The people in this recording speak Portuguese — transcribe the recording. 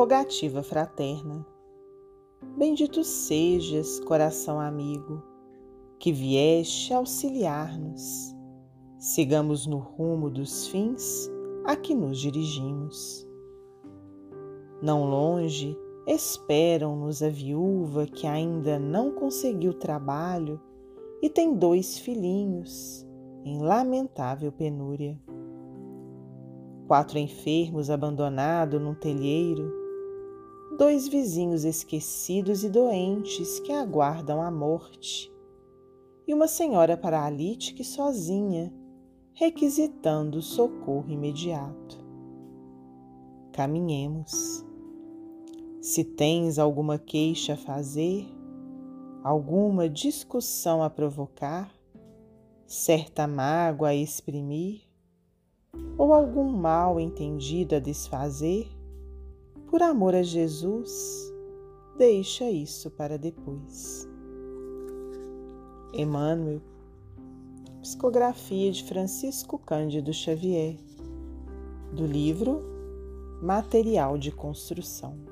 Rogativa fraterna. Bendito sejas, coração amigo, que vieste auxiliar-nos. Sigamos no rumo dos fins a que nos dirigimos. Não longe esperam-nos a viúva que ainda não conseguiu trabalho e tem dois filhinhos em lamentável penúria. Quatro enfermos abandonados num telheiro, dois vizinhos esquecidos e doentes que aguardam a morte, e uma senhora paralítica e sozinha, requisitando socorro imediato. Caminhemos. Se tens alguma queixa a fazer, alguma discussão a provocar, certa mágoa a exprimir, ou algum mal entendido a desfazer, por amor a Jesus, deixa isso para depois. Emmanuel, psicografia de Francisco Cândido Xavier, do livro Material de Construção.